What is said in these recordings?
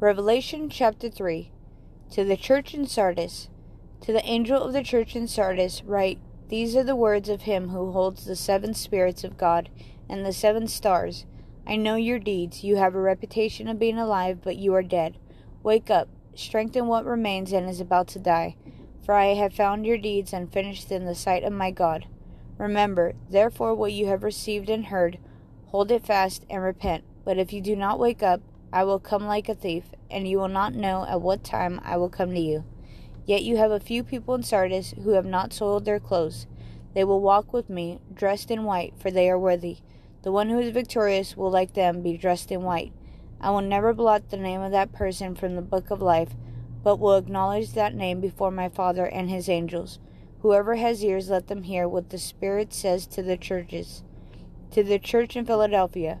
Revelation chapter 3 To the church in Sardis, to the angel of the church in Sardis, write These are the words of him who holds the seven spirits of God and the seven stars. I know your deeds. You have a reputation of being alive, but you are dead. Wake up, strengthen what remains and is about to die. For I have found your deeds and finished in the sight of my God. Remember, therefore, what you have received and heard, hold it fast and repent. But if you do not wake up, I will come like a thief, and you will not know at what time I will come to you. Yet you have a few people in Sardis who have not soiled their clothes. They will walk with me, dressed in white, for they are worthy. The one who is victorious will, like them, be dressed in white. I will never blot the name of that person from the book of life, but will acknowledge that name before my Father and his angels. Whoever has ears, let them hear what the Spirit says to the churches. To the church in Philadelphia,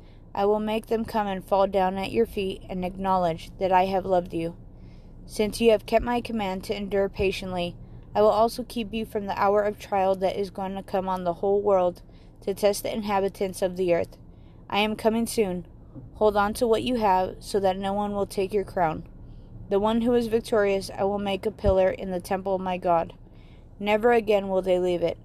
I will make them come and fall down at your feet and acknowledge that I have loved you. Since you have kept my command to endure patiently, I will also keep you from the hour of trial that is going to come on the whole world to test the inhabitants of the earth. I am coming soon. Hold on to what you have so that no one will take your crown. The one who is victorious I will make a pillar in the temple of my God. Never again will they leave it.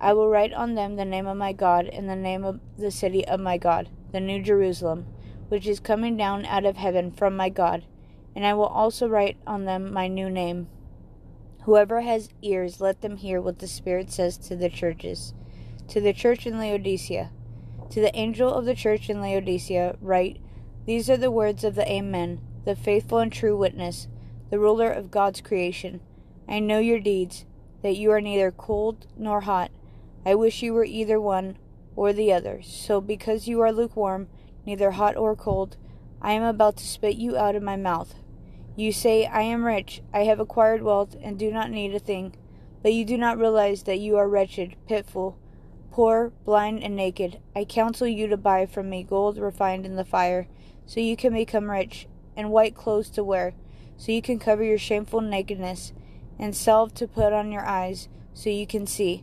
I will write on them the name of my God and the name of the city of my God the New Jerusalem, which is coming down out of heaven from my God, and I will also write on them my new name. Whoever has ears, let them hear what the Spirit says to the churches. To the church in Laodicea, to the angel of the church in Laodicea, write These are the words of the Amen, the faithful and true witness, the ruler of God's creation. I know your deeds, that you are neither cold nor hot. I wish you were either one or the other. So because you are lukewarm, neither hot or cold, I am about to spit you out of my mouth. You say, I am rich, I have acquired wealth, and do not need a thing. But you do not realize that you are wretched, pitiful, poor, blind, and naked. I counsel you to buy from me gold refined in the fire, so you can become rich, and white clothes to wear, so you can cover your shameful nakedness, and salve to put on your eyes, so you can see.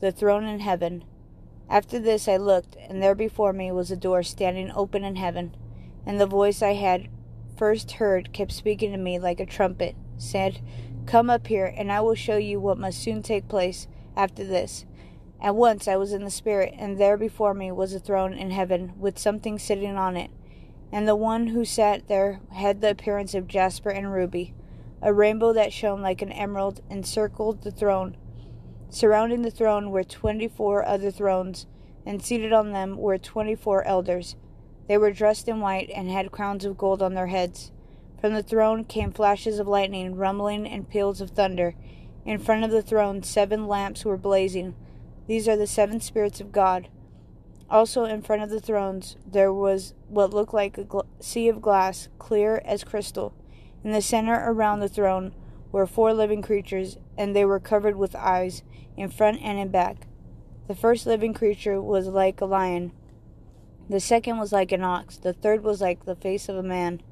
the throne in heaven. After this I looked, and there before me was a door standing open in heaven. And the voice I had first heard kept speaking to me like a trumpet, said, Come up here, and I will show you what must soon take place after this. At once I was in the Spirit, and there before me was a throne in heaven, with something sitting on it. And the one who sat there had the appearance of jasper and ruby. A rainbow that shone like an emerald encircled the throne Surrounding the throne were twenty four other thrones, and seated on them were twenty four elders. They were dressed in white and had crowns of gold on their heads. From the throne came flashes of lightning, rumbling, and peals of thunder. In front of the throne, seven lamps were blazing. These are the seven spirits of God. Also, in front of the thrones, there was what looked like a gl- sea of glass, clear as crystal. In the center around the throne were four living creatures, and they were covered with eyes in front and in back. The first living creature was like a lion. The second was like an ox. The third was like the face of a man.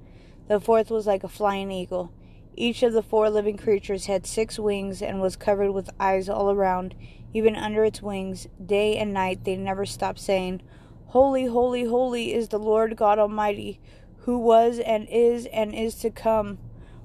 The fourth was like a flying eagle. Each of the four living creatures had six wings and was covered with eyes all around, even under its wings. Day and night they never stopped saying, Holy, holy, holy is the Lord God Almighty, who was and is and is to come.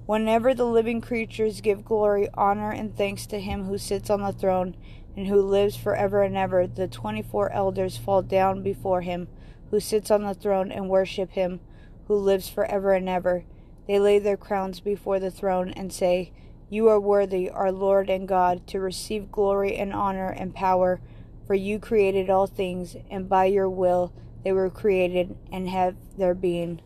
Whenever the living creatures give glory, honor, and thanks to him who sits on the throne and who lives forever and ever, the twenty four elders fall down before him who sits on the throne and worship him who lives forever and ever. They lay their crowns before the throne and say, You are worthy, our Lord and God, to receive glory and honor and power, for you created all things, and by your will they were created and have their being.